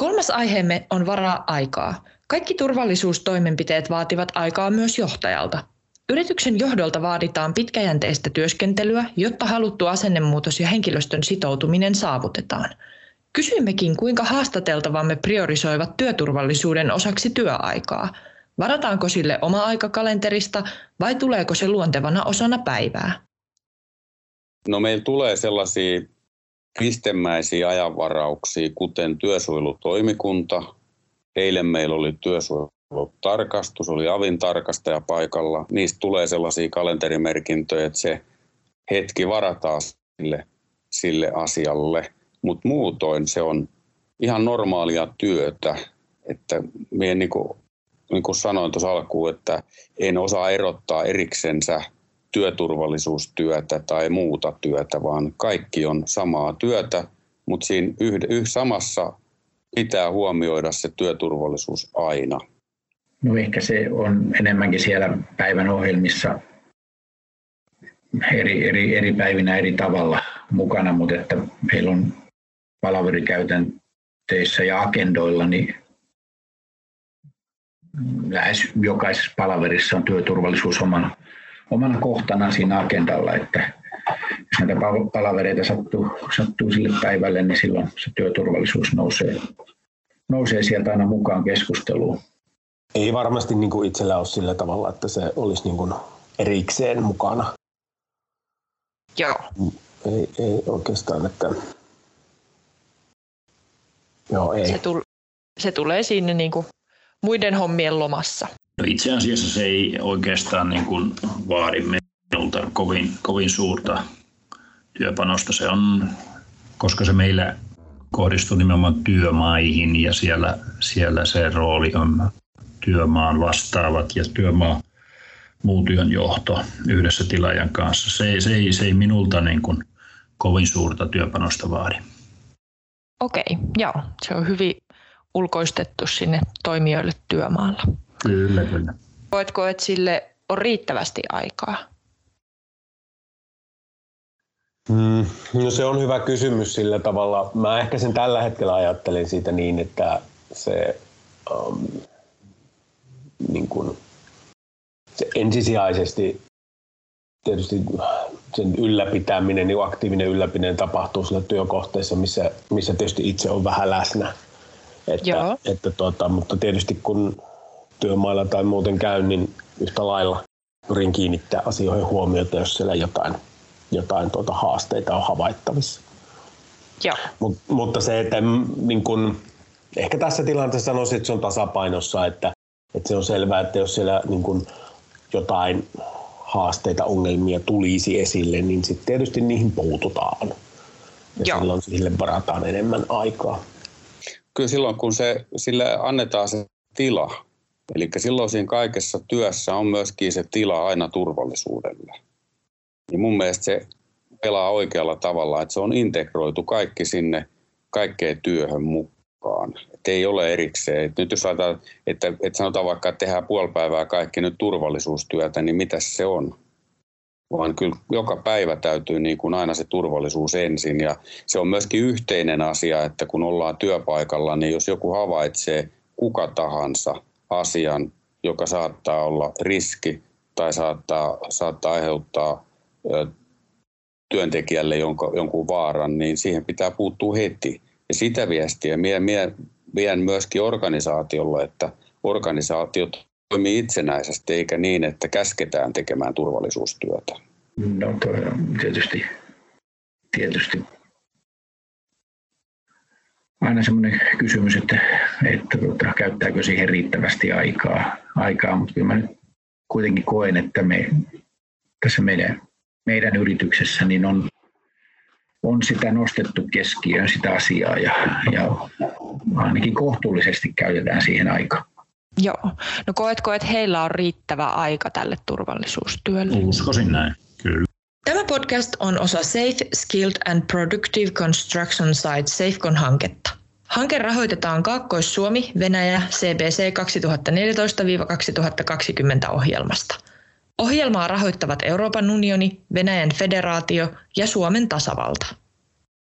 Kolmas aiheemme on varaa aikaa. Kaikki turvallisuustoimenpiteet vaativat aikaa myös johtajalta. Yrityksen johdolta vaaditaan pitkäjänteistä työskentelyä, jotta haluttu asennemuutos ja henkilöstön sitoutuminen saavutetaan. Kysyimmekin, kuinka haastateltavamme priorisoivat työturvallisuuden osaksi työaikaa. Varataanko sille oma aika kalenterista vai tuleeko se luontevana osana päivää? No meillä tulee sellaisia pistemäisiä ajanvarauksia, kuten työsuojelutoimikunta. Eilen meillä oli työsuojelutarkastus, oli avin tarkastaja paikalla. Niistä tulee sellaisia kalenterimerkintöjä, että se hetki varataan sille, sille asialle. Mutta muutoin se on ihan normaalia työtä. Että niin kuin, niin kuin sanoin tuossa alkuun, että en osaa erottaa eriksensä työturvallisuustyötä tai muuta työtä, vaan kaikki on samaa työtä, mutta siinä yhd, yh, samassa pitää huomioida se työturvallisuus aina. No ehkä se on enemmänkin siellä päivän ohjelmissa eri, eri, eri päivinä eri tavalla mukana, mutta että meillä on palaverikäytänteissä ja agendoilla, niin lähes jokaisessa palaverissa on työturvallisuus omana omana kohtana siinä agendalla, että jos näitä palavereita sattuu, sattuu sille päivälle, niin silloin se työturvallisuus nousee, nousee sieltä aina mukaan keskusteluun. Ei varmasti niin kuin itsellä ole sillä tavalla, että se olisi niin kuin erikseen mukana. Joo. Ei, ei oikeastaan, että... Joo, ei. Se, tul- se tulee siinä niin kuin muiden hommien lomassa. No itse asiassa se ei oikeastaan niin kuin vaadi minulta kovin, kovin suurta työpanosta. Se on, koska se meillä kohdistuu nimenomaan työmaihin ja siellä, siellä se rooli on työmaan vastaavat ja työmaa muu työn johto yhdessä tilaajan kanssa. Se, se, ei, se ei minulta niin kuin kovin suurta työpanosta vaadi. Okei, joo. Se on hyvin ulkoistettu sinne toimijoille työmaalla. Kyllä, kyllä. Koetko, että sille on riittävästi aikaa? Mm, no se on hyvä kysymys sillä tavalla. Mä ehkä sen tällä hetkellä ajattelen siitä niin, että se, um, niin kun, se ensisijaisesti tietysti sen ylläpitäminen, niin aktiivinen ylläpitäminen tapahtuu sillä työkohteessa, missä, missä tietysti itse on vähän läsnä. Että, Joo. että tuota, mutta tietysti kun työmailla tai muuten käyn, niin yhtä lailla pyrin kiinnittää asioihin huomiota, jos siellä jotain, jotain tuota haasteita on havaittavissa. Joo. Mut, mutta se, että niin kun, ehkä tässä tilanteessa sanoisin, että se on tasapainossa, että, että se on selvää, että jos siellä niin kun jotain haasteita, ongelmia tulisi esille, niin sitten tietysti niihin puututaan. Ja Joo. silloin sille varataan enemmän aikaa. Kyllä silloin, kun se, sille annetaan se tila, Eli silloin siinä kaikessa työssä on myöskin se tila aina turvallisuudelle. Ja mun mielestä se pelaa oikealla tavalla, että se on integroitu kaikki sinne kaikkeen työhön mukaan. Että ei ole erikseen. Et nyt jos ajatellaan, että, että sanotaan vaikka, että tehdään puoli päivää kaikki nyt turvallisuustyötä, niin mitä se on? Vaan kyllä joka päivä täytyy niin kuin aina se turvallisuus ensin. Ja se on myöskin yhteinen asia, että kun ollaan työpaikalla, niin jos joku havaitsee kuka tahansa – asian, joka saattaa olla riski tai saattaa, saattaa aiheuttaa työntekijälle jonka, jonkun vaaran, niin siihen pitää puuttua heti. Ja sitä viestiä mien, mien, vien myöskin organisaatiolle, että organisaatio toimii itsenäisesti eikä niin, että käsketään tekemään turvallisuustyötä. No toi on tietysti, tietysti aina semmoinen kysymys, että, että tota, käyttääkö siihen riittävästi aikaa, aikaa mutta kyllä mä nyt kuitenkin koen, että me tässä meidän, meidän yrityksessä niin on, on sitä nostettu keskiöön sitä asiaa ja, ja ainakin kohtuullisesti käytetään siihen aikaa. Joo. No koetko, että heillä on riittävä aika tälle turvallisuustyölle? Uskoisin näin, kyllä. Tämä podcast on osa Safe, Skilled and Productive Construction Site SafeCon-hanketta. Hanke rahoitetaan Kaakkois-Suomi, Venäjä, CBC 2014-2020 ohjelmasta. Ohjelmaa rahoittavat Euroopan unioni, Venäjän federaatio ja Suomen tasavalta.